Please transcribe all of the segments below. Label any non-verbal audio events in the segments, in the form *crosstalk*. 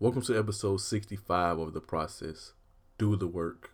Welcome to episode 65 of The Process. Do the work.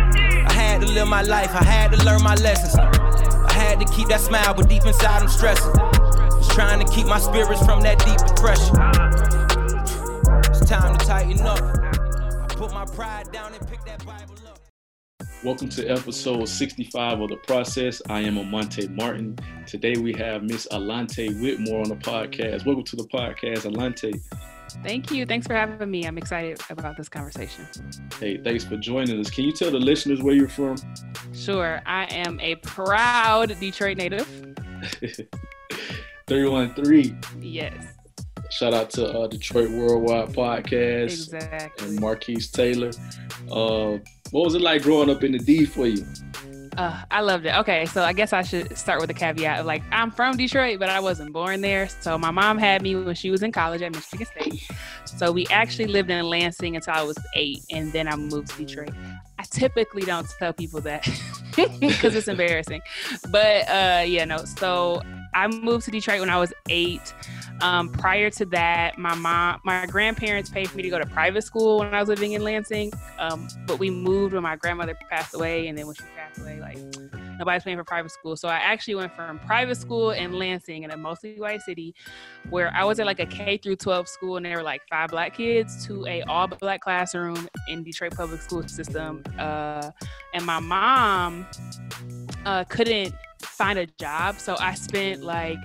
To live my life, I had to learn my lessons. I had to keep that smile, but deep inside I'm stressing. Just trying to keep my spirits from that deep depression. It's time to tighten up. I put my pride down and pick that Bible up. Welcome to episode 65 of The Process. I am Amante Martin. Today we have Miss Allanté Whitmore on the podcast. Welcome to the podcast, Allanté. Thank you. Thanks for having me. I'm excited about this conversation. Hey, thanks for joining us. Can you tell the listeners where you're from? Sure. I am a proud Detroit native. *laughs* 313. Yes, Shout out to uh, Detroit Worldwide Podcast exactly. and Marquise Taylor. Uh, what was it like growing up in the D for you? Uh, I loved it. Okay, so I guess I should start with a caveat. of, Like, I'm from Detroit, but I wasn't born there. So my mom had me when she was in college at Michigan State. So we actually lived in Lansing until I was eight, and then I moved to Detroit. I typically don't tell people that *laughs* because it's embarrassing. But uh, yeah, no. So I moved to Detroit when I was eight. Um, prior to that, my mom, my grandparents paid for me to go to private school when I was living in Lansing. Um, but we moved when my grandmother passed away, and then when she passed away, like nobody's paying for private school. So I actually went from private school in Lansing in a mostly white city, where I was at like a K through 12 school, and there were like five black kids, to a all black classroom in Detroit public school system. Uh, and my mom uh, couldn't find a job, so I spent like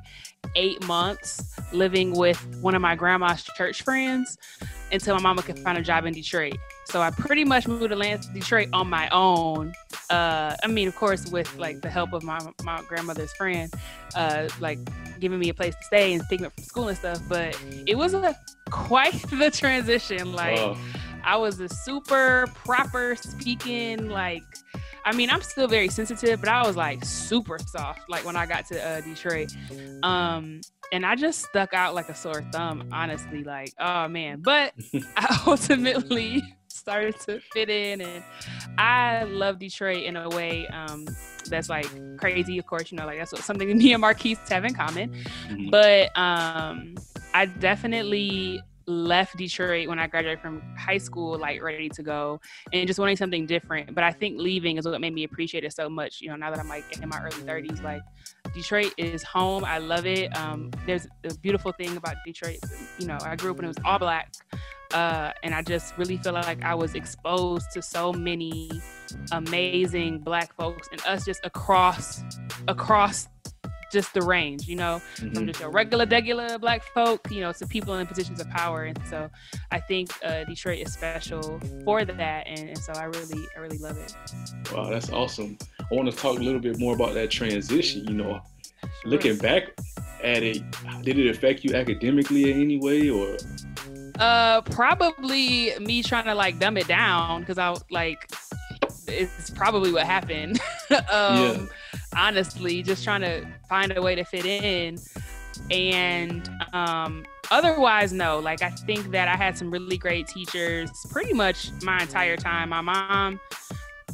eight months living with one of my grandma's church friends until my mama could find a job in Detroit. So I pretty much moved to Lance, Detroit on my own. Uh, I mean, of course, with like the help of my my grandmother's friend, uh, like giving me a place to stay and picking me up from school and stuff. But it was a quite *laughs* the transition. Like Uh, I was a super proper speaking, like, I mean, I'm still very sensitive, but I was like super soft, like when I got to uh, Detroit. Um, and I just stuck out like a sore thumb, honestly, like, oh man. But *laughs* I ultimately started to fit in, and I love Detroit in a way um, that's like crazy, of course, you know, like that's what something *laughs* me and Marquise have in common mhm. but um i definitely left detroit when i graduated from high school like ready to go and just wanting something different. But i think leaving is what made me appreciate it so much you know now that i'm like in my early 30s like detroit is home. I love it. Um there's a beautiful thing about detroit you know i grew up and it was all black uh, and I just really feel like I was exposed to so many amazing black folks and us just across across just the range, you know, from Mhm. just your regular, regular black folk, you know, to people in positions of power. And so I think uh, Detroit is special for that. And, and so I really, I really love it. Wow, that's awesome. I want to talk a little bit more about that transition. You know, Sure. looking back at it, did it affect you academically in any way, or Uh, probably me trying to like dumb it down because I like it's probably what happened. *laughs* um, Yeah. Honestly, just trying to find a way to fit in, and um, otherwise, no. Like I think that I had some really great teachers pretty much my entire time. My mom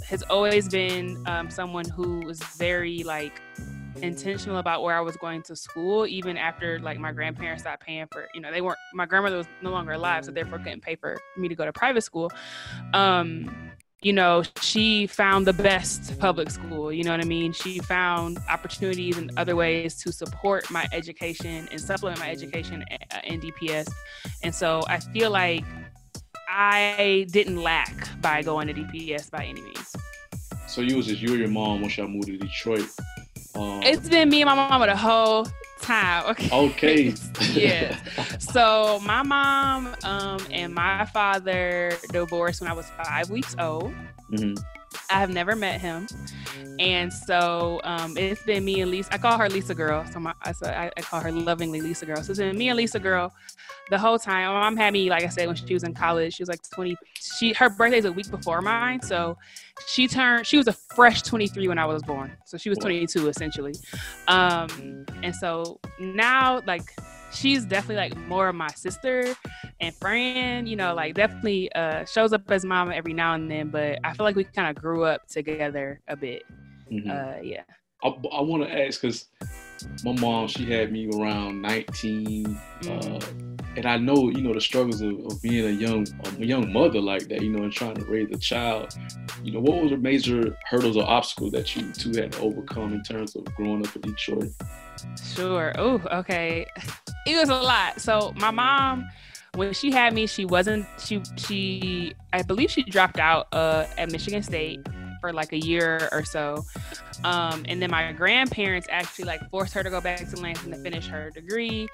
has always been um, someone who was very like intentional about where I was going to school, even after like my grandparents stopped paying for, you know, they weren't, my grandmother was no longer alive, so therefore couldn't pay for me to go to private school. Um, you know, she found the best public school. You know what I mean? She found opportunities and other ways to support my education and supplement my education in DPS. And so I feel like I didn't lack by going to DPS by any means. So you was just you and your mom once y'all moved to Detroit. Um, it's been me and my mom the whole time. *laughs* Okay. Okay. yeah. *laughs* So my mom um, and my father divorced when I was five weeks old. Mm-hmm. I have never met him, and so um, it's been me and Lisa. I call her Lisa Girl. So my, I, I call her lovingly Lisa Girl. So it's been me and Lisa Girl the whole time. My mom had me, like I said, when she was in college. She was like 20. She her birthday's a week before mine, so she turned. She was a fresh 23 when I was born. So she was 22 essentially. Um, and so now, like she's definitely like more of my sister and friend, you know, like definitely uh, shows up as mama every now and then, but I feel like we kind of grew up together a bit. Mm-hmm. Uh, yeah. I, I want to ask because my mom, she had me around 19. Uh, mm-hmm. Uh, and I know, you know, the struggles of, of, being a young a young mother like that, you know, and trying to raise a child. You know, what was the major hurdles or obstacles that you two had to overcome in terms of growing up in Detroit? Sure. Oh, okay. It was a lot. So my mom, when she had me, she wasn't she she I believe she dropped out uh, at Michigan State for like a year or so. Um, and then my grandparents actually like forced her to go back to Lansing to finish her degree.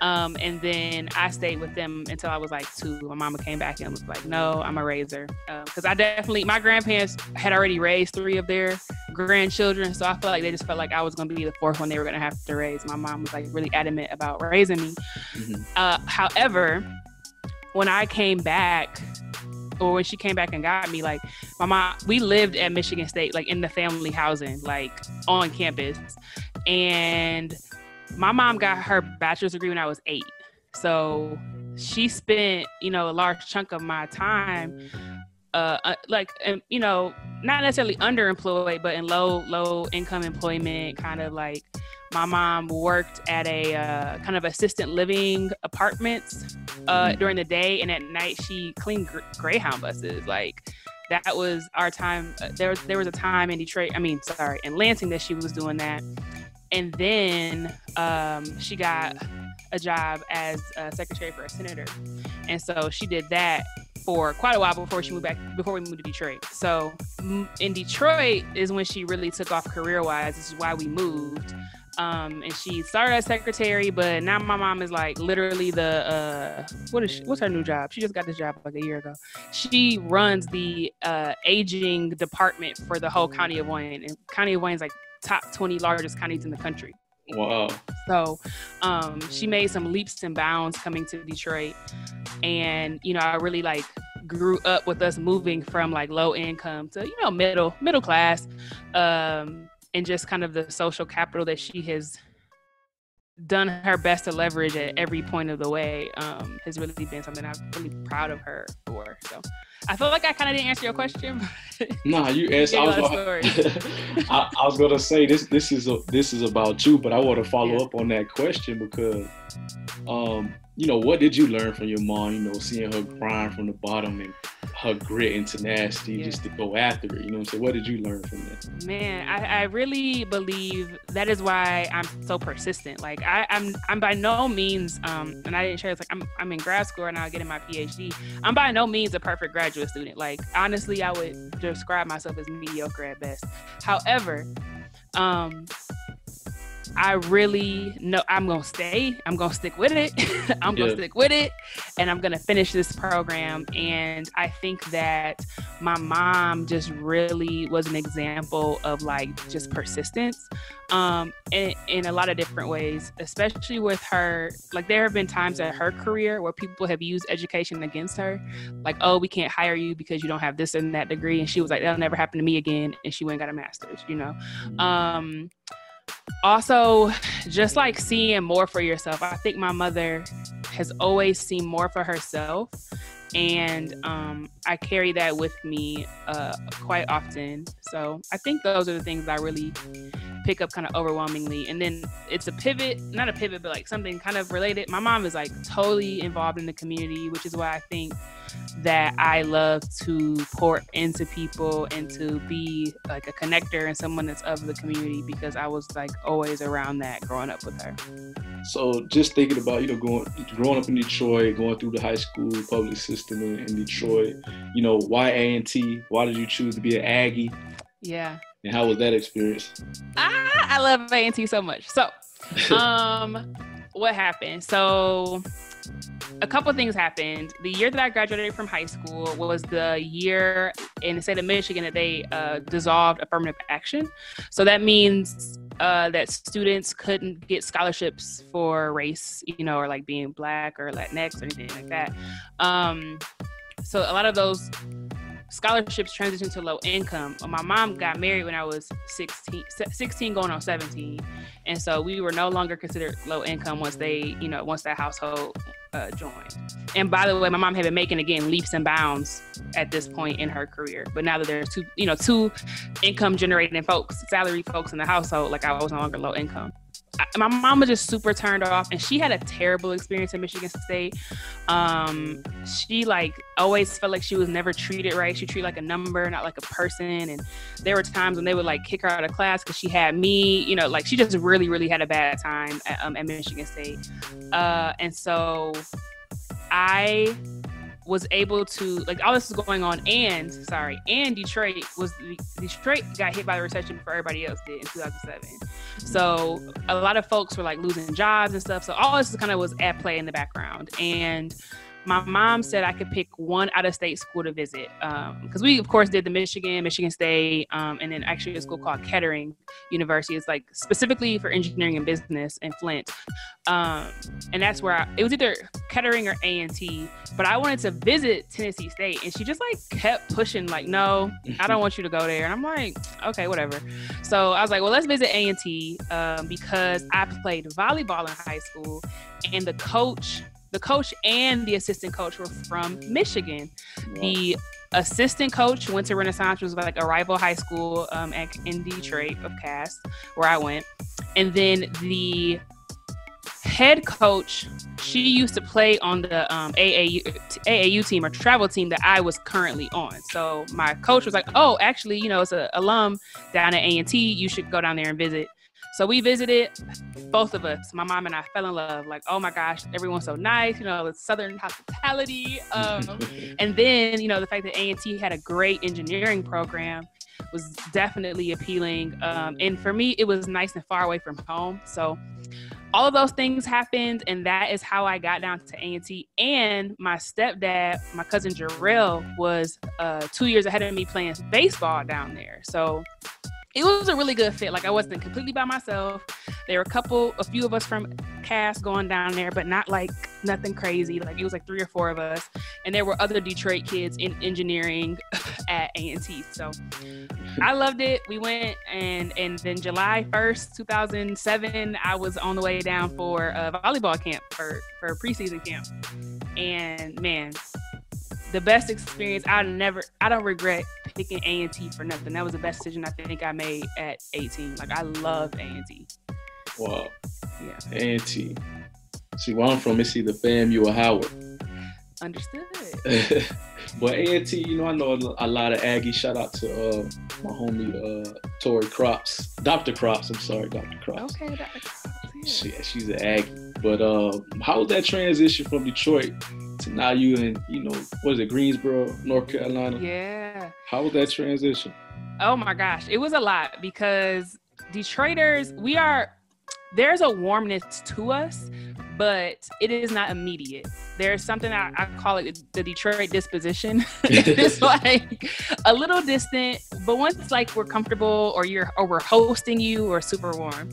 Um, and then I stayed with them until I was like two. My mama came back and was like, no, I'm a raiser. Because um, I definitely, my grandparents had already raised three of their grandchildren. So I felt like they just felt like I was going to be the fourth one they were going to have to raise. My mom was like really adamant about raising me. Mm-hmm. Uh, however, when I came back or when she came back and got me, like my mom, we lived at Michigan State, like in the family housing, like on campus. And my mom got her bachelor's degree when I was eight. So she spent, you know, a large chunk of my time, uh, uh like, you know, not necessarily underemployed, but in low, low income employment, kind of like my mom worked at a uh, kind of assistant living apartments uh, mm-hmm. during the day, and at night she cleaned gr- Greyhound buses. Like that was our time. Uh, there was there was a time in Detroit. I mean, sorry, in Lansing that she was doing that, and then um, she got a job as a secretary for a senator, and so she did that for quite a while before she moved back before we moved to Detroit. So in Detroit is when she really took off career wise. This is why we moved. Um, and she started as secretary, but now my mom is like literally the uh, what is she, what's her new job? She just got this job like a year ago. She runs the uh, aging department for the whole county of Wayne, and county of Wayne is like top 20 largest counties in the country. Wow. So um, she made some leaps and bounds coming to Detroit. And, you know, I really like grew up with us moving from like low income to, you know, middle, middle class. Um, and just kind of the social capital that she has done her best to leverage at every point of the way um, has really been something I'm really proud of her for. So I feel like I kind of didn't answer your question. *laughs* nah, you asked. I was, gonna, *laughs* I, I was, gonna say this. This is a, this is about you, but I want to follow yeah. up on that question because um, you know, what did you learn from your mom? You know, seeing her grind from the bottom and her grit and tenacity yeah. just to go after it. You know what I'm saying? What did you learn from that? Man, I, I really believe that is why I'm so persistent. Like I, I'm I'm by no means um and I didn't share it's like I'm I'm in grad school and now getting my PhD. I'm by no means a perfect graduate student. Like honestly I would describe myself as mediocre at best. However, um I really know I'm gonna stay. I'm gonna stick with it. *laughs* I'm gonna stick with it, and I'm gonna finish this program. And I think that my mom just really was an example of like just persistence, um, in, in a lot of different ways. Especially with her, like there have been times in her career where people have used education against her, like, oh, we can't hire you because you don't have this and that degree, and she was like, that'll never happen to me again, and she went and got a master's. You know. Um, also just like seeing more for yourself. I think my mother has always seen more for herself and um, I carry that with me uh, quite often. So I think those are the things I really pick up kind of overwhelmingly. And then it's a pivot, not a pivot, but like something kind of related. My mom is like totally involved in the community, which is why I think that I love to pour into people and to be like a connector and someone that's of the community because I was like always around that growing up with her. So just thinking about you know going growing up in Detroit, going through the high school public system in, in Detroit, you know why A and T? Why did you choose to be an Aggie? Yeah. And how was that experience? Ah, I love A and T so much. So, *laughs* um, what happened? So a couple things happened. The year that I graduated from high school was the year in the state of Michigan that they uh, dissolved affirmative action. So that means uh, that students couldn't get scholarships for race, you know, or like being black or Latinx or anything like that. Um, so a lot of those scholarships transition to low income. My mom got married when I was 16, 16 going on 17. And so we were no longer considered low income once they, you know, once that household uh, joined. And by the way, my mom had been making again leaps and bounds at this point in her career. But now that there's two, you know, two income generating folks, salary folks in the household, like I was no longer low income. My mom was just super turned off and she had a terrible experience at Michigan State. Um, she like always felt like she was never treated right. She treated like a number, not like a person. And there were times when they would like kick her out of class because she had me, you know, like she just really, really had a bad time at, um, at Michigan State. Uh, and so I was able to like all this is going on and sorry and detroit was detroit got hit by the recession before everybody else did in 2007 so a lot of folks were like losing jobs and stuff so all this kind of was at play in the background. And my mom said I could pick one out of state school to visit because um, we, of course, did the Michigan, Michigan State, um, and then actually a school called Kettering University. It's like specifically for engineering and business in Flint, um, and that's where I, it was either Kettering or A and T. But I wanted to visit Tennessee State, and she just like kept pushing, like, "No, I don't want you to go there." And I'm like, "Okay, whatever." So I was like, "Well, let's visit A and T um, because I played volleyball in high school, and the coach." The coach and the assistant coach were from Michigan. The assistant coach went to Renaissance, was like a rival high school um, at, in Detroit of Cass, where I went. And then the head coach, she used to play on the um, AAU, AAU team or travel team that I was currently on. So my coach was like, "Oh, actually, you know, it's an alum down at A and T. You should go down there and visit." So we visited, both of us, my mom and I fell in love. Like, oh my gosh, everyone's so nice, you know, it's Southern hospitality. Um, *laughs* and then, you know, the fact that A&T had a great engineering program was definitely appealing. Um, and for me, it was nice and far away from home. So all of those things happened, and that is how I got down to A&T. And my stepdad, my cousin Jarrell, was uh, two years ahead of me playing baseball down there. So it was a really good fit. Like I wasn't completely by myself. There were a couple, a few of us from Cass going down there, but not like nothing crazy. Like it was like three or four of us, and there were other Detroit kids in engineering *laughs* at A and T. So I loved it. We went, and and then July first, two thousand seven, I was on the way down for a volleyball camp for for preseason camp, and man, the best experience. I never, I don't regret picking A and T for nothing. That was the best decision I think I made at 18. Like I love A and T. Wow. Yeah. A and T. See, where I'm from, it's either FAMU or Howard. Understood. *laughs* but A and T, you know, I know a, lot of Aggie. Shout out to uh, my homie uh, Tori Crops, Dr. Crops. I'm sorry, Dr. Crops. Okay, Dr. Crops. Yeah. She, she's an Aggie. But uh, how was that transition from Detroit to now you in, you know, what is it, Greensboro, North Carolina? Yeah. How was that transition? Oh my gosh, it was a lot because Detroiters, we are there's a warmness to us but it is not immediate. There's something I, I call it the Detroit disposition. *laughs* *laughs* it's like a little distant, but once like we're comfortable or you're or we're hosting you or super warm.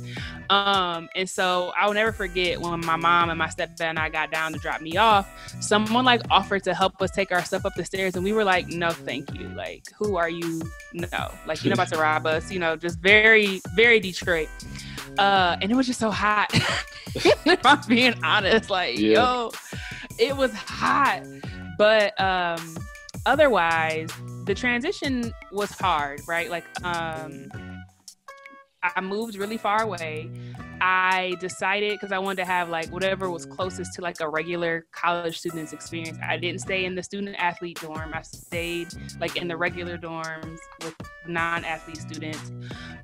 Um, and so I'll never forget when my mom and my stepdad and I got down to drop me off, someone like offered to help us take our stuff up the stairs and we were like, no, thank you. Like, who are you? No, like you're not about to rob us, you know, just very, very Detroit. Uh, and it was just so hot. *laughs* if I'm being honest, like, yeah. yo, it was hot. But um, otherwise, the transition was hard, right? Like, um, I moved really far away. I decided because I wanted to have like whatever was closest to like a regular college student's experience. I didn't stay in the student athlete dorm. I stayed like in the regular dorms with non-athlete students.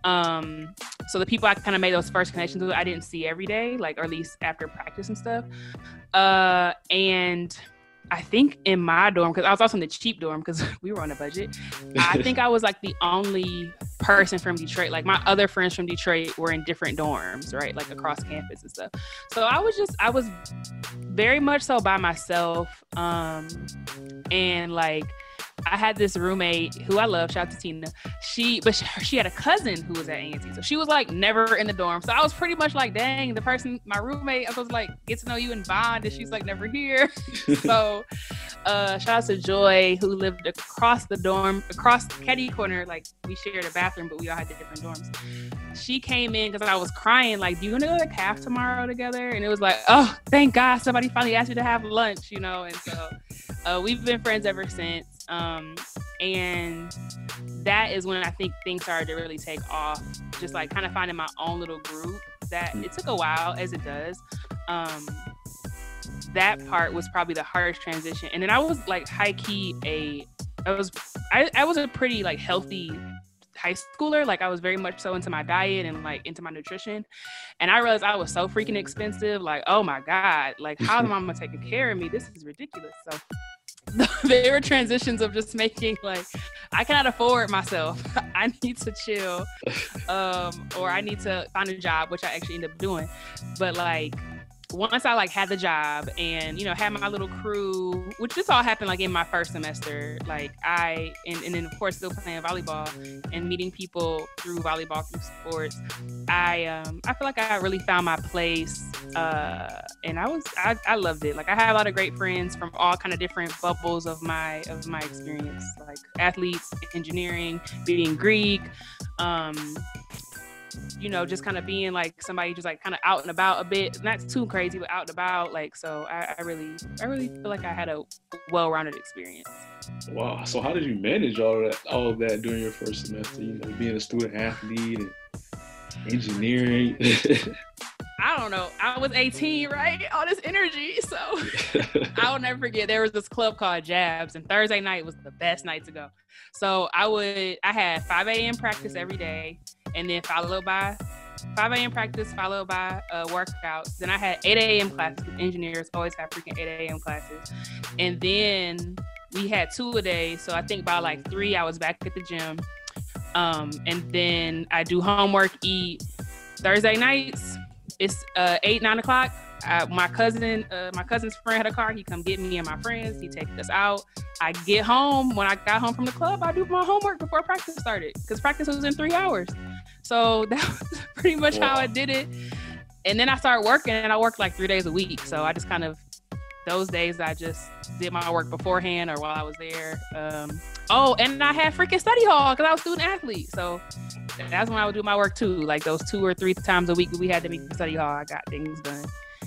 Um, so the people I kind of made those first connections with, I didn't see every day, like or at least after practice and stuff. Uh, and I think in my dorm, because I was also in the cheap dorm because *laughs* we were on a budget. I *laughs* think I was like the only person from Detroit. Like my other friends from Detroit were in different dorms, right? Like across campus and stuff. So I was just, I was very much so by myself. Um, and like, I had this roommate who I love. Shout out to Tina. She, but she, she had a cousin who was at A&T, so she was like never in the dorm. So I was pretty much like, dang, the person, my roommate, I was like, get to know you and bond, and she's like never here. *laughs* so, uh, shout out to Joy who lived across the dorm, across the caddy corner. Like we shared a bathroom, but we all had the different dorms. She came in because I was crying, like, do you want to go to calf tomorrow together? And it was like, oh, thank God somebody finally asked me to have lunch, you know. And so uh, we've been friends ever since. Um, and that is when I think things started to really take off. Just like kind of finding my own little group. That it took a while, as it does. Um, that part was probably the hardest transition. And then I was like high key a, I was, I, I was a pretty like healthy high schooler. Like I was very much so into my diet and like into my nutrition. And I realized I was so freaking expensive. Like, oh my God, like how am I gonna taking care of me? This is ridiculous. So *laughs* there were transitions of just making like I cannot afford myself. *laughs* I need to chill, um, or I need to find a job, which I actually end up doing. But like once I like had the job and you know had my little crew, which this all happened like in my first semester. Like I and, and then of course still playing volleyball and meeting people through volleyball through sports. I um I feel like I really found my place. Uh and I was I, I loved it. Like I had a lot of great friends from all kind of different bubbles of my of my experience, like athletes, engineering, being Greek, um, you know, just kind of being like somebody just like kind of out and about a bit, not too crazy, but out and about. Like, so I, I really, I really feel like I had a well-rounded experience. Wow. So how did you manage all that, all of that during your first semester? You know, being a student athlete and engineering. *laughs* I don't know. I was 18, right? All this energy. So *laughs* I'll never forget. There was this club called Jabs, and Thursday night was the best night to go. So I would, I had 5 a.m. practice every day and then followed by 5 a.m. practice, followed by uh, workouts. Then I had 8 a.m. classes engineers, always have freaking 8 a.m. classes. And then we had two a day. So I think by like three, I was back at the gym. Um, and then I do homework, eat. Thursday nights, it's uh, 8, 9 o'clock. Uh, my cousin, uh, my cousin's friend had a car. He come get me and my friends. He take us out. I get home. When I got home from the club, I do my homework before practice started because practice was in three hours. So *laughs* that was pretty much wow. how I did it. And then I started working, and I worked like three days a week. So I just kind of those days I just did my work beforehand or while I was there. Um, oh, and I had freaking study hall because I was student athlete. So that's when I would do my work too. Like those two or three times a week we had to meet the study hall. I got things done.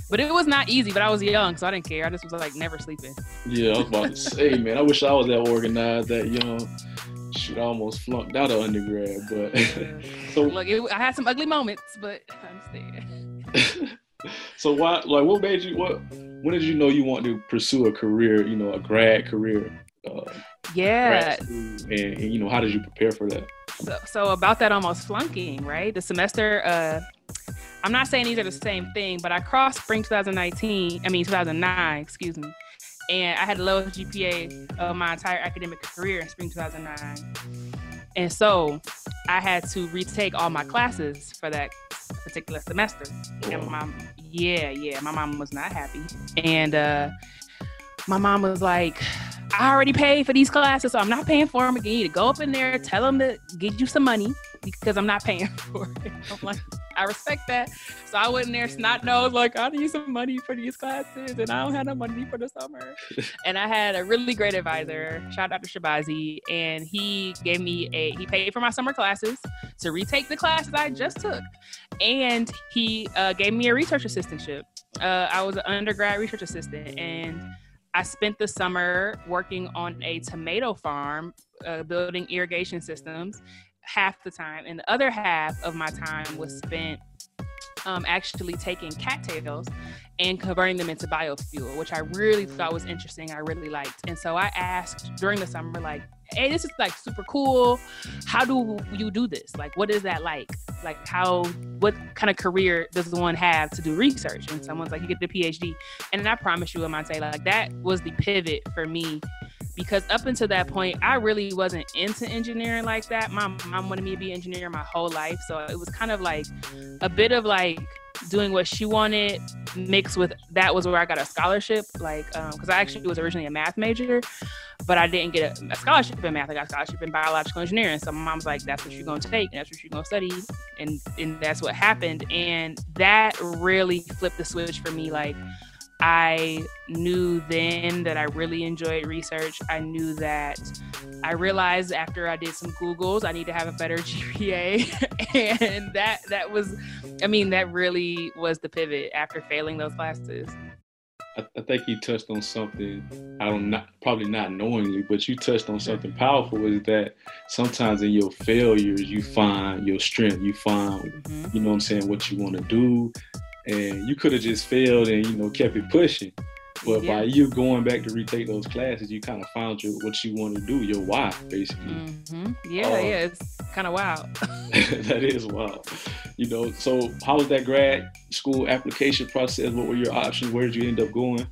But it was not easy, but I was young, so I didn't care. I just was like never sleeping. Yeah, I was about to say, *laughs* man, I wish I was that organized, that young. Shoot, I almost flunked out of undergrad, but *laughs* so look, it, I had some ugly moments, but I'm understand. *laughs* so why, like, what made you? What? When did you know you want to pursue a career? You know, a grad career. Uh, yeah. And, and, you know, how did you prepare for that? So, so about that almost flunking, right? The semester. Uh, I'm not saying these are the same thing, but I crossed spring 2019. I mean 2009, excuse me, and I had the lowest GPA of my entire academic career in spring 2009. And so I had to retake all my classes for that particular semester. And my yeah, yeah, my mom was not happy. And uh, my mom was like, I already paid for these classes, so I'm not paying for them again. You to go up in there, tell them to get you some money because I'm not paying *laughs* for it. I'm like, I respect that. So I went in there snot nose, like, I need some money for these classes and I don't have no money for the summer. *laughs* and I had a really great advisor, shout out to Shabazi, and he gave me a, he paid for my summer classes to retake the classes I just took. and he uh, gave me a research assistantship. Uh, I was an undergrad research assistant, and I spent the summer working on a tomato farm, uh, building irrigation systems half the time, and the other half of my time was spent um, actually taking cattails and converting them into biofuel, which I really thought was interesting. I really liked. And so I asked during the summer, like, hey, this is like super cool. How do you do this? Like, what is that like? Like, how, what kind of career does one have to do research? And someone's like, you get the PhD. And I promise you, Amante, like, that was the pivot for me because up until that point, I really wasn't into engineering like that. My mom wanted me to be an engineer my whole life. So it was kind of like a bit of like doing what she wanted mixed with that was where I got a scholarship. Like, because um, I actually was originally a math major, but I didn't get a, a, scholarship in math. I got a scholarship in biological engineering. So my mom's like, that's what you're going to take, and that's what you're going to study. And, and that's what happened. And that really flipped the switch for me. Like, I knew then that I really enjoyed research. I knew that I realized after I did some Googles, I need to have a better *laughs* GPA. and that that was I mean, that really was the pivot after failing those classes. I, I think you touched on something I don't not probably not knowingly, but you touched on something powerful is that sometimes in your failures you find your strength. You find, mm-hmm. you know what I'm saying, what you want to do and you could have just failed and you know kept it pushing. But yeah. by you going back to retake those classes, you kind of found your what you want to do, your why, basically. Mm-hmm. Yeah, um, yeah, it's kind of wild. *laughs* *laughs* that is wild. You know, so how was that grad school application process? What were your options? Where did you end up going?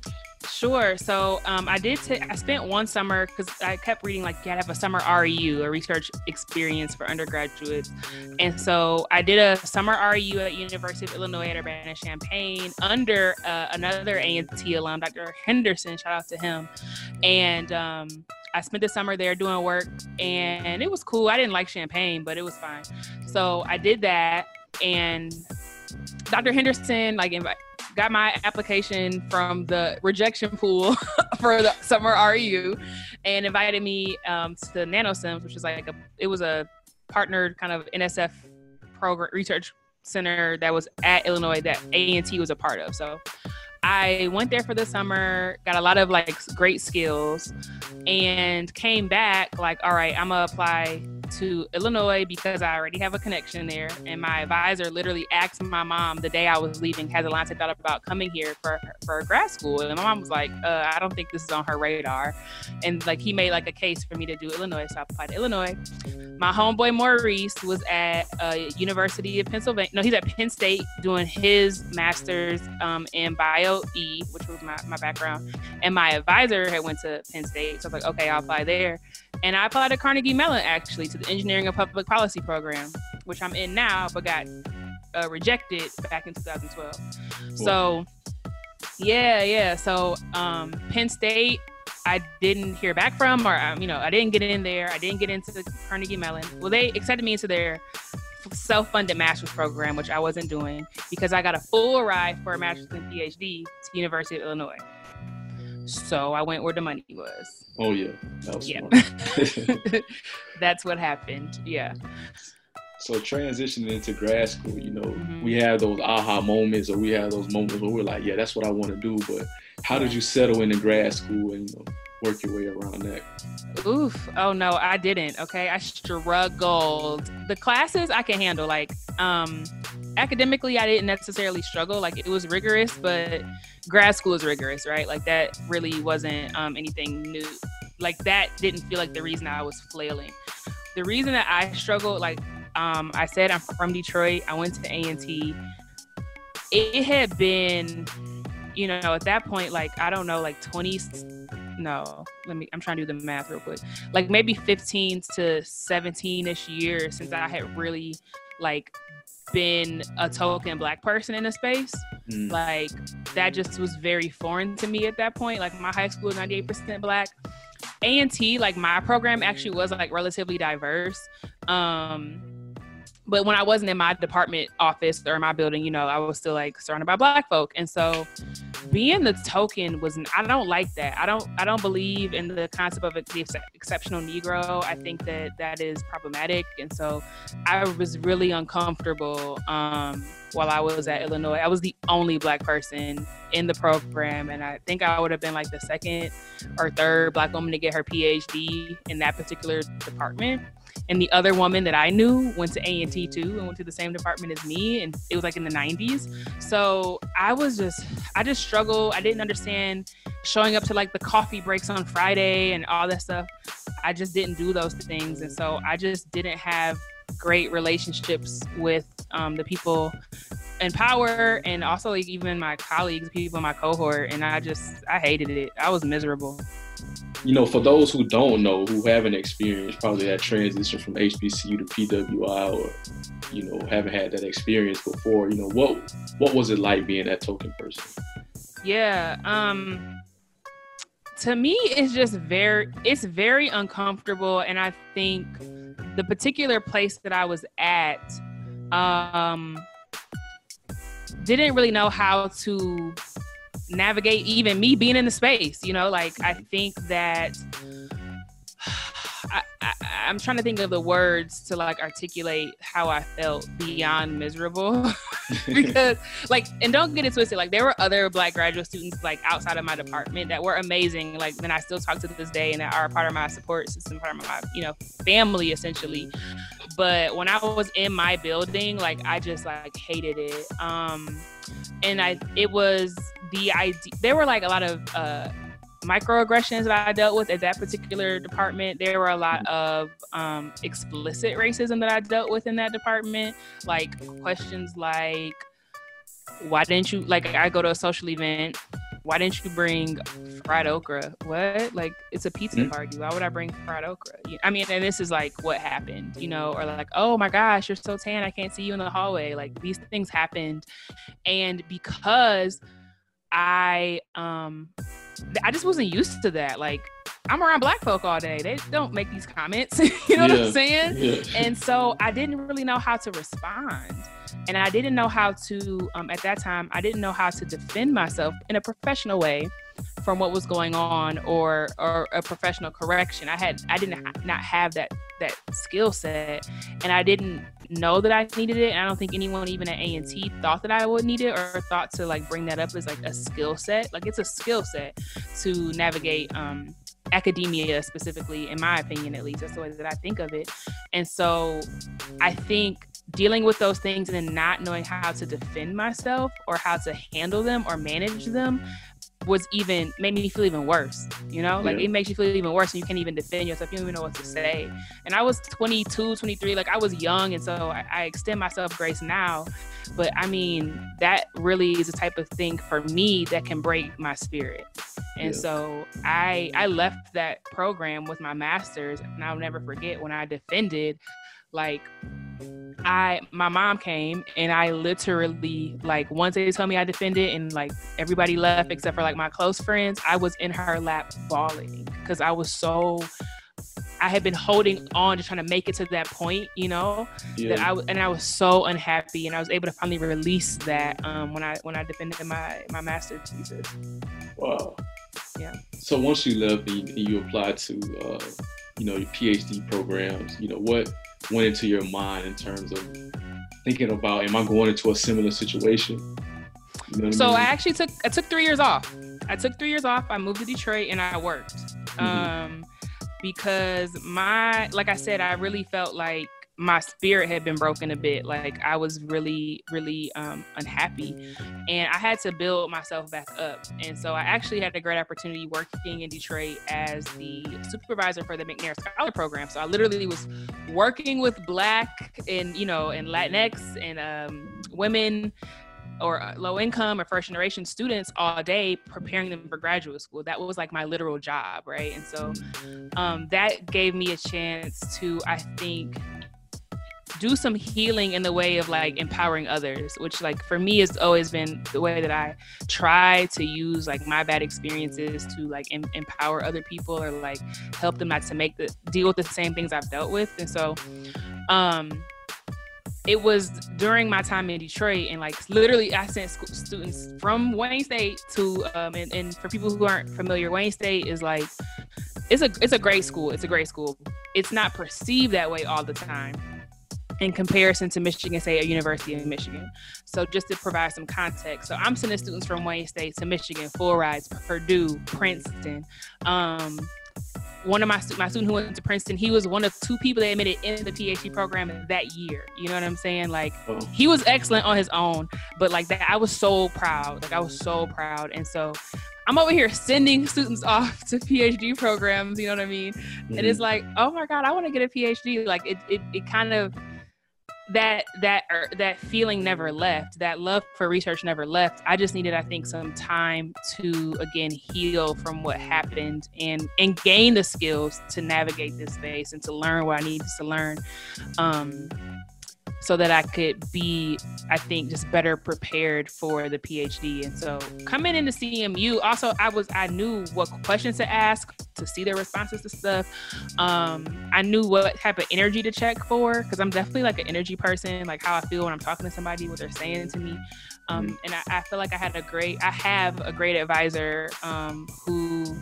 Sure. So um, I did. T- I spent one summer because I kept reading like you gotta have a summer REU, a research experience for undergraduates, and so I did a summer REU at University of Illinois at Urbana Champaign under uh, another A&T alum, Dr. Henderson. Shout out to him, and um, I spent the summer there doing work, and it was cool. I didn't like Champaign, but it was fine. So I did that, and Dr. Henderson like invite got my application from the rejection pool *laughs* for the summer REU and invited me um, to Nano-CEMMS, which is like a, it was a partnered kind of NSF program research center that was at Illinois that A&T was a part of. So I went there for the summer, got a lot of like great skills, and came back like, all right, I'm gonna apply to Illinois because I already have a connection there. And my advisor literally asked my mom the day I was leaving, has Allanté thought about coming here for for grad school? And my mom was like, uh, I don't think this is on her radar. And like he made like a case for me to do Illinois, so I applied to Illinois. My homeboy Maurice was at uh, University of Pennsylvania. No, he's at Penn State doing his master's um, in bio E, which was my, my background. And my advisor had went to Penn State, so I was like, okay, I'll apply there. And I applied to Carnegie Mellon actually to the Engineering and Public Policy program, which I'm in now, but got uh, rejected back in 2012. Cool. So, yeah, yeah. So, um, Penn State, I didn't hear back from, or um, you know, I didn't get in there. I didn't get into Carnegie Mellon. Well, they accepted me into their self-funded master's program, which I wasn't doing because I got a full ride for a master's and PhD to University of Illinois. So I went where the money was. Oh yeah, that yeah. *laughs* That's what happened. Yeah. So transitioning into grad school, you know, mm-hmm. we have those aha moments, or we have those moments where we're like, yeah, that's what I want to do. But how did you settle into grad school and you know, work your way around that? Oof. Oh no, I didn't. Okay. I struggled. The classes I can handle. Like, um, academically, I didn't necessarily struggle. Like, it was rigorous, but grad school is rigorous, right? Like, that really wasn't um, anything new. Like, that didn't feel like the reason I was flailing. The reason that I struggled, like, um, I said I'm from Detroit. I went to A&T. It had been, you know, at that point, like, I don't know, like 20, no, let me, I'm trying to do the math real quick. Like maybe 15 to 17 ish years since I had really like been a token black person in a space. Mm. Like that just was very foreign to me at that point. Like my high school was 98% black. A&T, like my program actually was like relatively diverse. Um, but when I wasn't in my department office or my building, you know, I was still like surrounded by black folk. And so being the token was I don't like that. I don't I don't believe in the concept of the exceptional Negro. I think that that is problematic. And so I was really uncomfortable um, while I was at Illinois. I was the only black person in the program. And I think I would have been like the second or third black woman to get her PhD in that particular department and the other woman that I knew went to A and T too and went to the same department as me, and it was like in the 90s. So I was just, I just struggled. I didn't understand showing up to like the coffee breaks on Friday and all that stuff. I just didn't do those things, and so I just didn't have great relationships with um, the people in power and also like even my colleagues, people in my cohort, and I just I hated it. I was miserable you know, for those who don't know, who haven't experienced probably that transition from HBCU to PWI, or you know, haven't had that experience before, you know, what what was it like being that token person? Yeah, um, to me, it's just very, it's very uncomfortable, and I think the particular place that I was at, um, didn't really know how to navigate even me being in the space you know? Like i think that I, I, am trying to think of the words to like articulate how I felt beyond miserable. *laughs* *laughs* Because like and don't get it twisted like there were other black graduate students like outside of my department that were amazing like then I still talk to this day and are part of my support system part of my you know family essentially. But when I was in my building like I just like hated it. Um and I it was the idea there were like a lot of uh, microaggressions that I dealt with at that particular department. There were a lot of um, explicit racism that I dealt with in that department, like questions like, "Why didn't you like?" I go to a social event. Why didn't you bring fried okra? What? Like it's a pizza mm-hmm. party. Why would I bring fried okra? I mean, and this is like what happened, you know, or like, oh my gosh, you're so tan, I can't see you in the hallway. Like these things happened, and because I um I just wasn't used to that. Like I'm around black folk all day. They don't make these comments. *laughs* you know yeah. what I'm saying? Yeah. And so I didn't really know how to respond. And I didn't know how to um, at that time I didn't know how to defend myself in a professional way from what was going on or or a professional correction. I had I didn't not have that that skill set and I didn't know that I needed it. And I don't think anyone even at A and T thought that I would need it or thought to like bring that up as like a skill set. Like it's a skill set to navigate um academia specifically in my opinion at least that's the way that i think of it and so i think dealing with those things and not knowing how to defend myself or how to handle them or manage them was even made me feel even worse you know? Like yeah. it makes you feel even worse and you can't even defend yourself. You don't even know what to say. And i was 22 23 like i was young and so I, I extend myself grace now. But i mean that really is a type of thing for me that can break my spirit. And yeah. so i i left that program with my master's and i'll never forget when i defended like I my mom came and I literally like once they told me I defended and like everybody left except for like my close friends, I was in her lap bawling because I was so I had been holding on to trying to make it to that point, you know, yeah. that I and I was so unhappy, and I was able to finally release that um, when I when I defended my my master's thesis. Wow. Yeah. So once you left and you, applied to, uh, you know, your PhD programs, you know, what went into your mind in terms of thinking about am I going into a similar situation? You know so I, mean? I, actually took I took three years off. I took three years off. I moved to Detroit and I worked. Mm-hmm. Um, because my like I said, I really felt like my spirit had been broken a bit. Like I was really, really um, unhappy, and I had to build myself back up. And so I actually had a great opportunity working in Detroit as the supervisor for the McNair Scholar Program. So I literally was working with Black and you know and Latinx and um, women or uh, low income or first generation students all day preparing them for graduate school that was like my literal job right and so um, that gave me a chance to i think do some healing in the way of like empowering others which like for me has always been the way that i try to use like my bad experiences to like em- empower other people or like help them not to make the deal with the same things i've dealt with and so um it was during my time in Detroit, and like literally, I sent students from Wayne State to, um, and, and for people who aren't familiar, Wayne State is like, it's a it's a great school. It's a great school. It's not perceived that way all the time in comparison to Michigan State or University of Michigan. So just to provide some context, so I'm sending students from Wayne State to Michigan, full rides, Purdue, Princeton. Um, one of my my student who went to Princeton, he was one of two people that admitted in the PhD program that year. You know what I'm saying? Like oh. he was excellent on his own, but like that, I was so proud. Like I was so proud, and so I'm over here sending students *laughs* off to PhD programs. You know what I mean? Mm-hmm. And it's mm-hmm. like, oh my god, I want to get a PhD. Like it, it, it kind of that that er, that feeling never left that love for research never left. I just needed i think some time to again heal from what happened and and gain the skills to navigate this space and to learn what i needed to learn. Um so that I could be, I think, just better prepared for the PhD. And so coming into CMU, also I was I knew what questions to ask to see their responses to stuff. Um, I knew what type of energy to check for because I'm definitely like an energy person, like how I feel when I'm talking to somebody, what they're saying to me. Um, mm-hmm. and I, I, feel like I had a great, I have a great advisor um, who,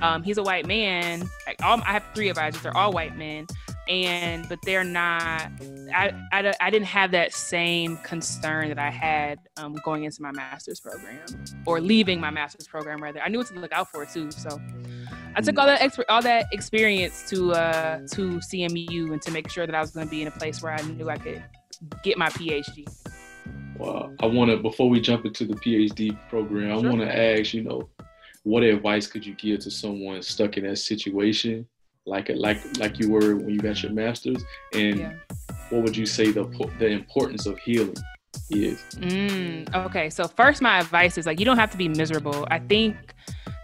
um, he's a white man. Like all, I have three advisors. They're all white men and but they're not I, I, I didn't have that same concern that i had um, going into my master's program or leaving my master's program rather. I knew what to look out for too so. I took all that exp- all that experience to uh, to cmu and to make sure that i was going to be in a place where i knew i could get my phd well i want to before we jump into the phd program sure. i want to ask you know what advice could you give to someone stuck in that situation like it like like you were when you got your master's and yeah. what would you say the the importance of healing is mm, okay so first my advice is like you don't have to be miserable i think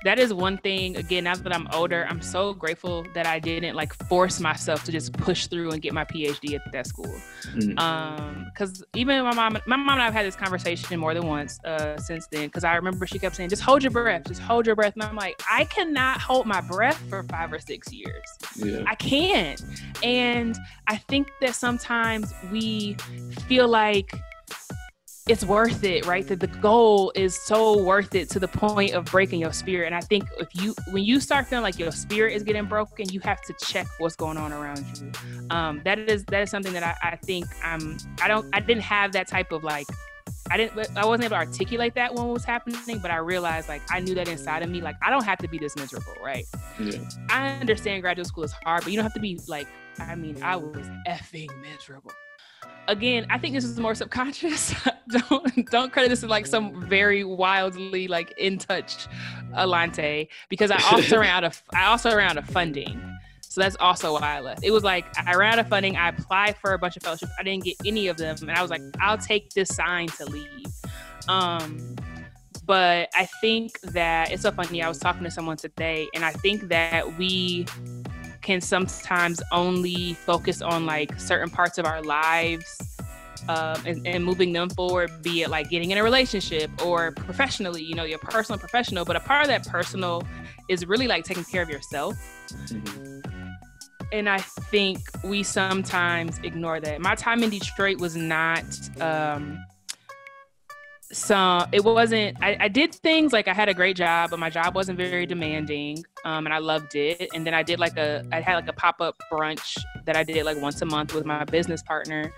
that is one thing again now that i'm older i'm so grateful that i didn't like force myself to just push through and get my phd at that school mm-hmm. um because even my mom my mom and i've had this conversation more than once uh since then because i remember she kept saying just hold your breath just hold your breath and i'm like i cannot hold my breath for five or six years yeah. i can't and i think that sometimes we feel like it's worth it, right? That the goal is so worth it to the point of breaking your spirit. And I think if you, when you start feeling like your spirit is getting broken, you have to check what's going on around you. Um, that is that is something that I, I think I'm. I don't. I didn't have that type of like. I didn't. I wasn't able to articulate that when it was happening, but I realized like I knew that inside of me. Like I don't have to be this miserable, right? Yeah. I understand graduate school is hard, but you don't have to be like. I mean, I was effing miserable again, I think this is more subconscious. *laughs* don't don't credit this as like some very wildly like in touch Allanté because I also ran out of I also ran out of funding. So that's also why I left. It was like I ran out of funding. I applied for a bunch of fellowships. I didn't get any of them, and I was like, I'll take this sign to leave. Um, but I think that it's so funny. I was talking to someone today, and I think that we can sometimes only focus on like certain parts of our lives um, and, and, moving them forward, be it like getting in a relationship or professionally, you know, your personal professional. But a part of that personal is really like taking care of yourself. Mm-hmm. And I think we sometimes ignore that. My time in Detroit was not um, so it wasn't I, I, did things like i had a great job but my job wasn't very demanding um, and i loved it. And then i did like a i had like a pop-up brunch that i did like once a month with my business partner.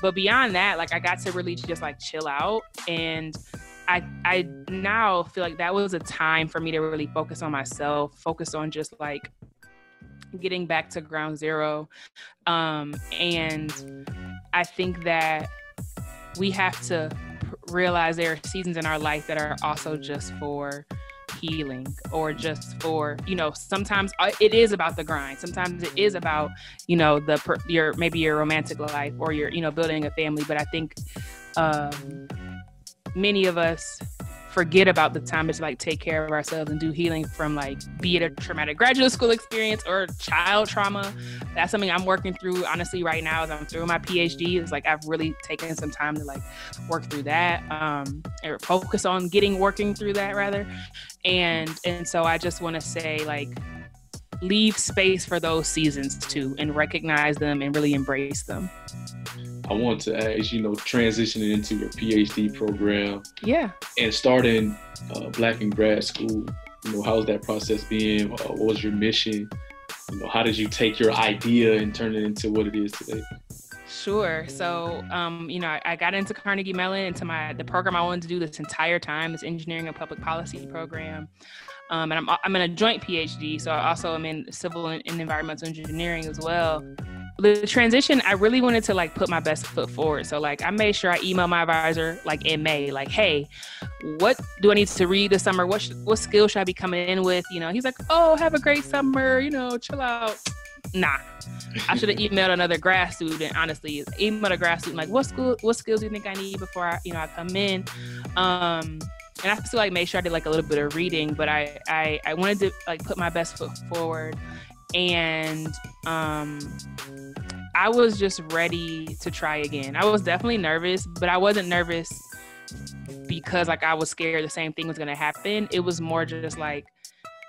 But beyond that like i got to really just like chill out. And i i now feel like that was a time for me to really focus on myself focus on just like getting back to ground zero. Um, and i think that we have to realize there are seasons in our life that are also just for healing or just for you know sometimes uh, it is about the grind. Sometimes it is about you know the your maybe your romantic life or your you know building a family. But i think um, many of us forget about the time to like take care of ourselves and do healing from like be it a traumatic graduate school experience or child trauma. That's something I'm working through honestly right now as I'm through my PhD. It's like I've really taken some time to like work through that, um, or focus on getting working through that rather. And and so I just want to say like leave space for those seasons too and recognize them and really embrace them. I want to ask, you know, transitioning into your PhD program. Yeah. And starting uh, Black in Grad School. You know, how's that process been? Uh, what was your mission? You know, how did you take your idea and turn it into what it is today? Sure. So, um, you know, I, I, got into Carnegie Mellon into my the program I wanted to do this entire time, this engineering and public policy program. Um, and I'm, I'm in a joint PhD, so I also am in civil and, and environmental engineering as well the transition i really wanted to like put my best foot forward. So like i made sure i emailed my advisor like in may like hey what do i need to read this summer? What, sh- what skills should i be coming in with? You know he's like oh have a great summer you know chill out. Nah i should have *laughs* emailed another grad student honestly emailed a grad student like what school what skills do you think i need before i you know i come in? Um and I still like made sure I did like a little bit of reading, but I I, I wanted to like put my best foot forward and um, I was just ready to try again. I was definitely nervous, but I wasn't nervous because like I was scared the same thing was gonna happen. It was more just like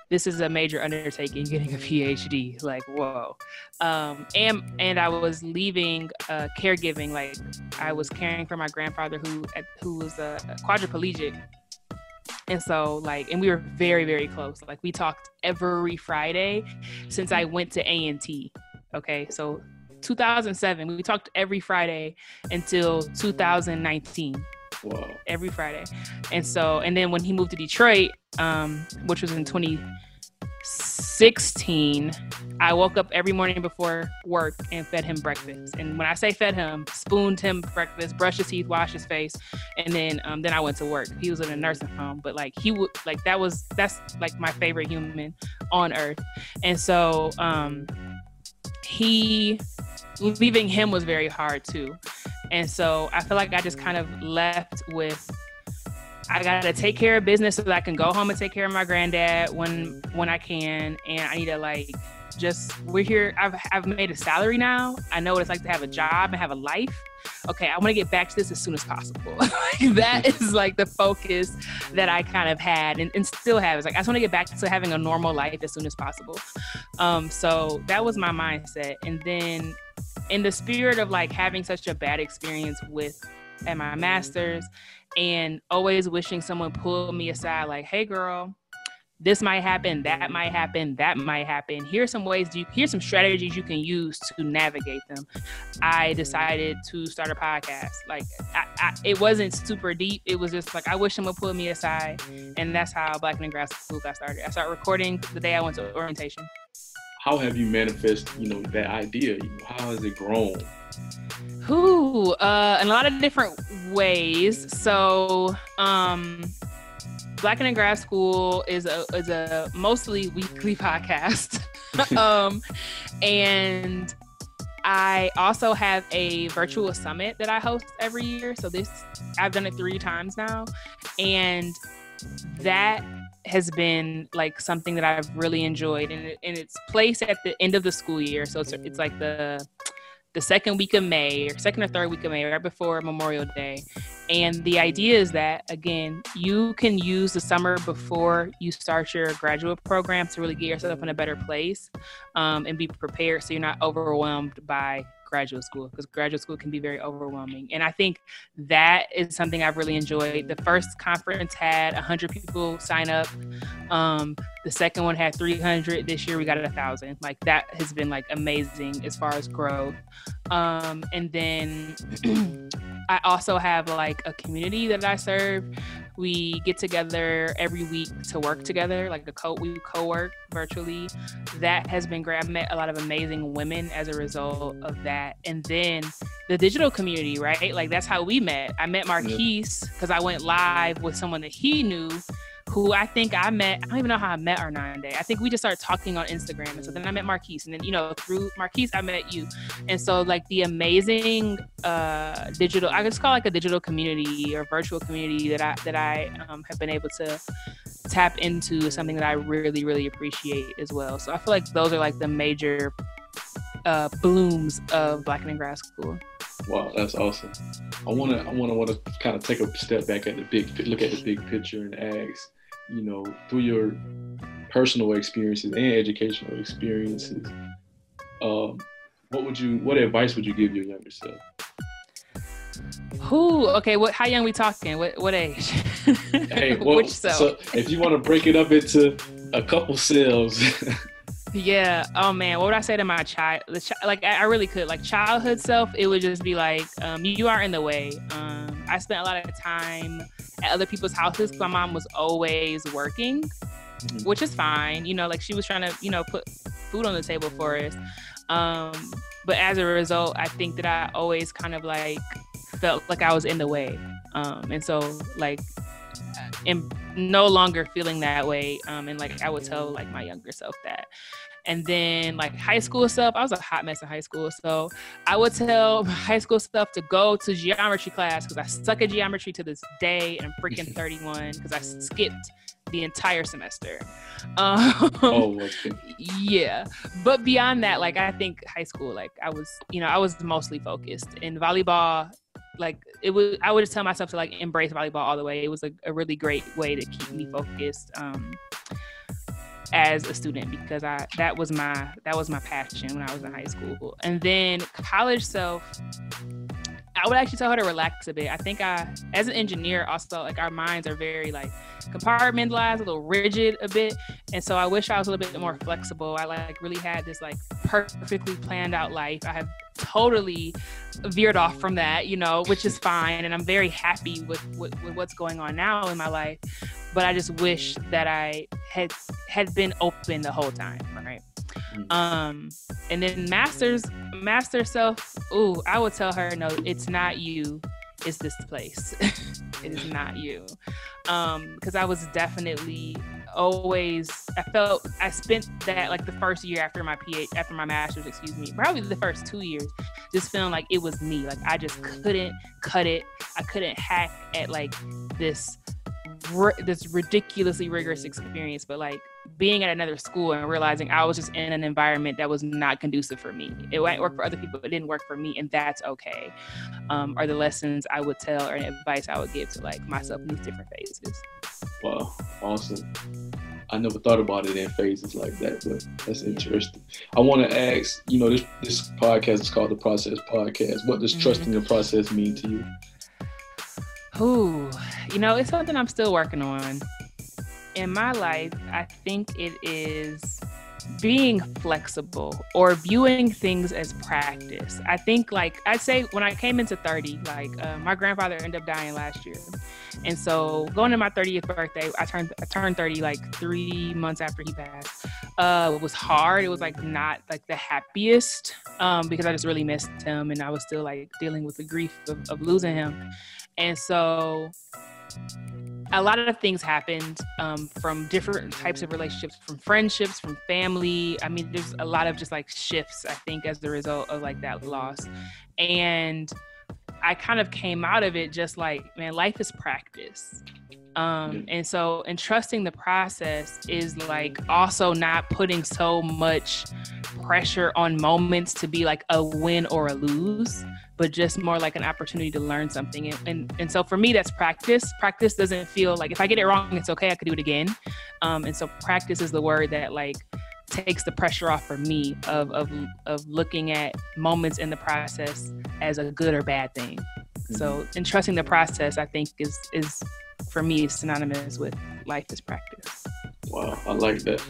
this is a major undertaking getting a phd like whoa um, and and i was leaving uh, caregiving like i was caring for my grandfather who who was a quadriplegic and so like and we were very very close like we talked every friday since i went to a&t okay so 2007 we talked every friday until 2019 Wow. Every Friday. And so, and then when he moved to Detroit, um, which was in 20, 16, I woke up every morning before work and fed him breakfast. And when I say fed him, spooned him breakfast, brushed his teeth, washed his face, and then um, then I went to work. He was in a nursing home, but like he would like that was that's like my favorite human on earth. And so um, he leaving him was very hard too. And so I feel like I just kind of left with I gotta take care of business so that I can go home and take care of my granddad when when I can, and I need to like just we're here. I've I've made a salary now. I know what it's like to have a job and have a life. Okay, I want to get back to this as soon as possible. *laughs* that is like the focus that I kind of had and, and still have. It's like I just want to get back to having a normal life as soon as possible. Um, so that was my mindset, and then in the spirit of like having such a bad experience with at my master's and always wishing someone pulled me aside like hey girl this might happen that might happen that might happen. Here's some ways you here's some strategies you can use to navigate them. I decided to start a podcast. Like I, I, it wasn't super deep. It was just like i wish someone pulled me aside and that's how black in grad school got started. I started recording the day i went to orientation. How have you manifest you know that idea? How has it grown who uh, in a lot of different ways. So, um, Black and in Grad School is a is a mostly weekly *laughs* podcast, *laughs* um, and I also have a virtual summit that I host every year. So this I've done it three times now, and that has been like something that I've really enjoyed, and, it, and it's placed at the end of the school year. So it's it's like the the second week of May or second or third week of May, right before Memorial Day. And the idea is that, again, you can use the summer before you start your graduate program to really get yourself in a better place um, and be prepared so you're not overwhelmed by graduate school because graduate school can be very overwhelming. And I think that is something I've really enjoyed. The first conference had 100 people sign up. Um, the second one had 300. This year we got a thousand. Like that has been like amazing as far as growth. Um, and then *clears throat* I also have like a community that I serve we get together every week to work together, like a co we co-work virtually. That has been great. I've met a lot of amazing women as a result of that. And then the digital community, right? Like that's how we met. I met Marquise because I went live with someone that he knew who I think I met. I don't even know how I met Arnande. I think we just started talking on Instagram. And so then I met Marquise. And then, you know, through Marquise, I met you. And so, like, the amazing uh, digital, I just call it like a digital community or virtual community that I, that I um, have been able to tap into is something that I really, really appreciate as well. So I feel like those are like the major uh, blooms of Black in Grad School. Wow, that's awesome. I wanna, I wanna, wanna kind of take a step back at the big, look at the big picture and ask, you know, through your personal experiences and educational experiences, um, what would you, what advice would you give your younger self? Who? Okay, what? How young we talking? What? What age? hey, *laughs* well, Which cell? So if you want to break it up into a couple cells. *laughs* yeah. Oh man, what would I say to my child? Like I really could. Like childhood self, it would just be like, um, you are in the way. Um, I spent a lot of time at other people's houses. My mom was always working, mm-hmm. which is fine. You know, like she was trying to, you know, put food on the table for us. Um, but as a result, I think that I always kind of like felt like I was in the way. Um, and so like am no longer feeling that way. Um, and like I would tell like my younger self that. And then like high school stuff, I was a hot mess in high school. So I would tell *laughs* high school stuff to go to geometry class because I suck at geometry to this day and I'm freaking *laughs* 31 because I skipped the entire semester. *laughs* Um, oh, okay. yeah. But beyond that, like I think high school, like I was, you know, I was mostly focused in volleyball like it was i would just tell myself to like embrace volleyball all the way it was a, a really great way to keep me focused um, as a student because i that was my that was my passion when i was in high school and then college self I would actually tell her to relax a bit. I think I, as an engineer, also like our minds are very like compartmentalized, a little rigid a bit, and so I wish I was a little bit more flexible. I like really had this like perfectly planned out life. I have totally veered off from that, you know, which is fine. And I'm very happy with, with, with, what's going on now in my life. But I just wish that I had had been open the whole time, right? Mm. Um, and then masters, master self. Ooh, I would tell her, no, it's not you. It's this place. *laughs* it is not you. Um, because I was definitely always I felt I spent that like the first year after my PhD after my master's, excuse me, probably the first two years, just feeling like it was me. Like I just couldn't cut it. I couldn't hack at like this this ridiculously rigorous experience, but like being at another school and realizing I was just in an environment that was not conducive for me. It might work for other people, but it didn't work for me, and that's okay. Um, are the lessons I would tell or advice I would give to like myself in these different phases. Wow, awesome. I never thought about it in phases like that, but that's interesting. I want to ask, you know, this this podcast is called the Process Podcast. What does mm-hmm. trusting the process mean to you? Ooh, you know, it's something I'm still working on. In my life, I think it is being flexible or viewing things as practice. I think, like, I'd say when I came into 30, like, uh, my grandfather ended up dying last year. And so going to my 30th birthday, I turned I turned 30 like three months after he passed. Uh, it was hard. It was like not like the happiest um, because I just really missed him and I was still like dealing with the grief of, of losing him. And so a lot of things happened um, from different types of relationships, from friendships, from family. I mean, there's a lot of just like shifts, I think, as a result of like that loss. And I kind of came out of it just like, man, life is practice. Um, and so, and trusting the process is like also not putting so much pressure on moments to be like a win or a lose, but just more like an opportunity to learn something. And, and, and so for me, that's practice. Practice doesn't feel like if I get it wrong, it's okay. I could do it again. Um, and so practice is the word that like takes the pressure off for me of, of, of looking at moments in the process as a good or bad thing. So, mm-hmm. and trusting the process, I think, is is for me synonymous with life is practice. Wow, I like that.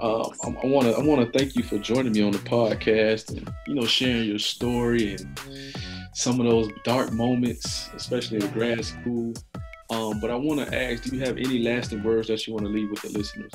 Uh, I want to I want to thank you for joining me on the podcast and you know sharing your story and some of those dark moments, especially in grad school. Um, but I want to ask, do you have any lasting words that you want to leave with the listeners?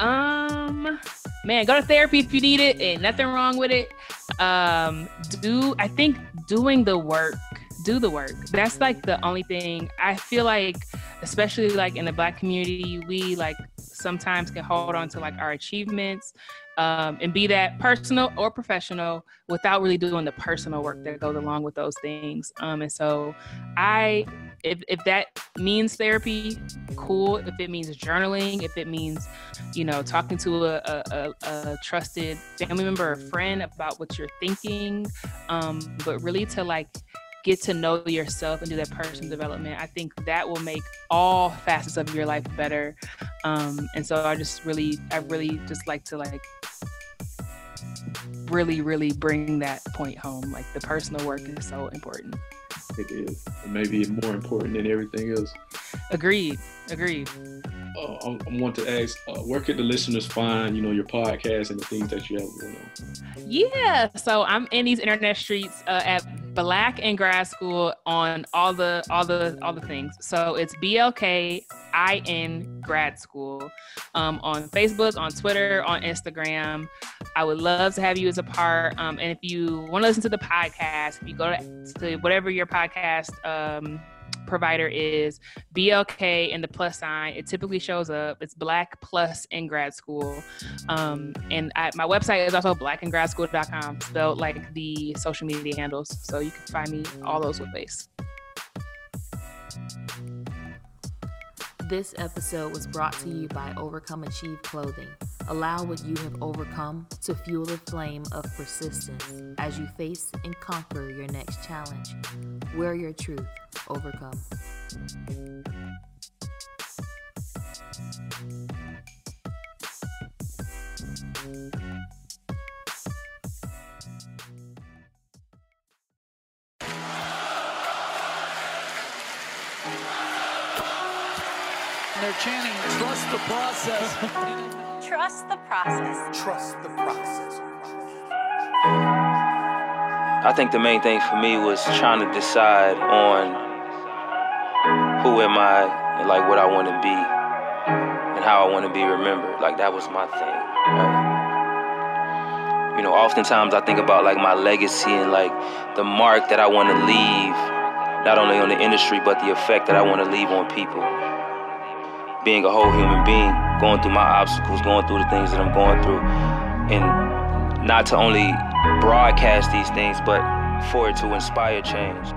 Um, man, go to therapy if you need it. Ain't nothing wrong with it. Um, do I think doing the work, do the work. That's like the only thing I feel like, especially like in the black community, we like sometimes can hold on to like our achievements um, and be that personal or professional without really doing the personal work that goes along with those things. Um, and so I if, if that means therapy, cool. If it means journaling, if it means, you know, talking to a, a, a trusted family member or friend about what you're thinking, um, but really to like get to know yourself and do that personal development, I think that will make all facets of your life better. Um, and so I just really, I really just like to like really, really bring that point home. Like the personal work is so important. It is. maybe more important than everything else. Agreed. Agreed. Uh, I, I, want to ask, uh, where could the listeners find, you know, your podcast and the things that you have going on? Yeah, so I'm in these internet streets uh, at Black in Grad School on all the all the all the things. So it's BLK IN Grad School um, on Facebook, on Twitter, on Instagram. I would love to have you as a part. Um, and if you want to listen to the podcast, if you go to, to whatever your podcast um, provider is BLK and the plus sign. It typically shows up. It's Black Plus in grad school. Um, and I, my website is also blackandgradschool.com, spelled like the social media handles. So you can find me all those ways. This episode was brought to you by Overcome Achieve Clothing. Allow what you have overcome to fuel the flame of persistence as you face and conquer your next challenge. Wear your truth, overcome. They're chanting, trust the process. *laughs* trust the process. Trust the process. I think the main thing for me was trying to decide on who am I and like what I want to be and how I want to be remembered. Like that was my thing. Right? You know, oftentimes I think about like my legacy and like the mark that I want to leave, not only on the industry but the effect that I want to leave on people being a whole human being, going through my obstacles, going through the things that I'm going through, and not to only broadcast these things, but for it to inspire change.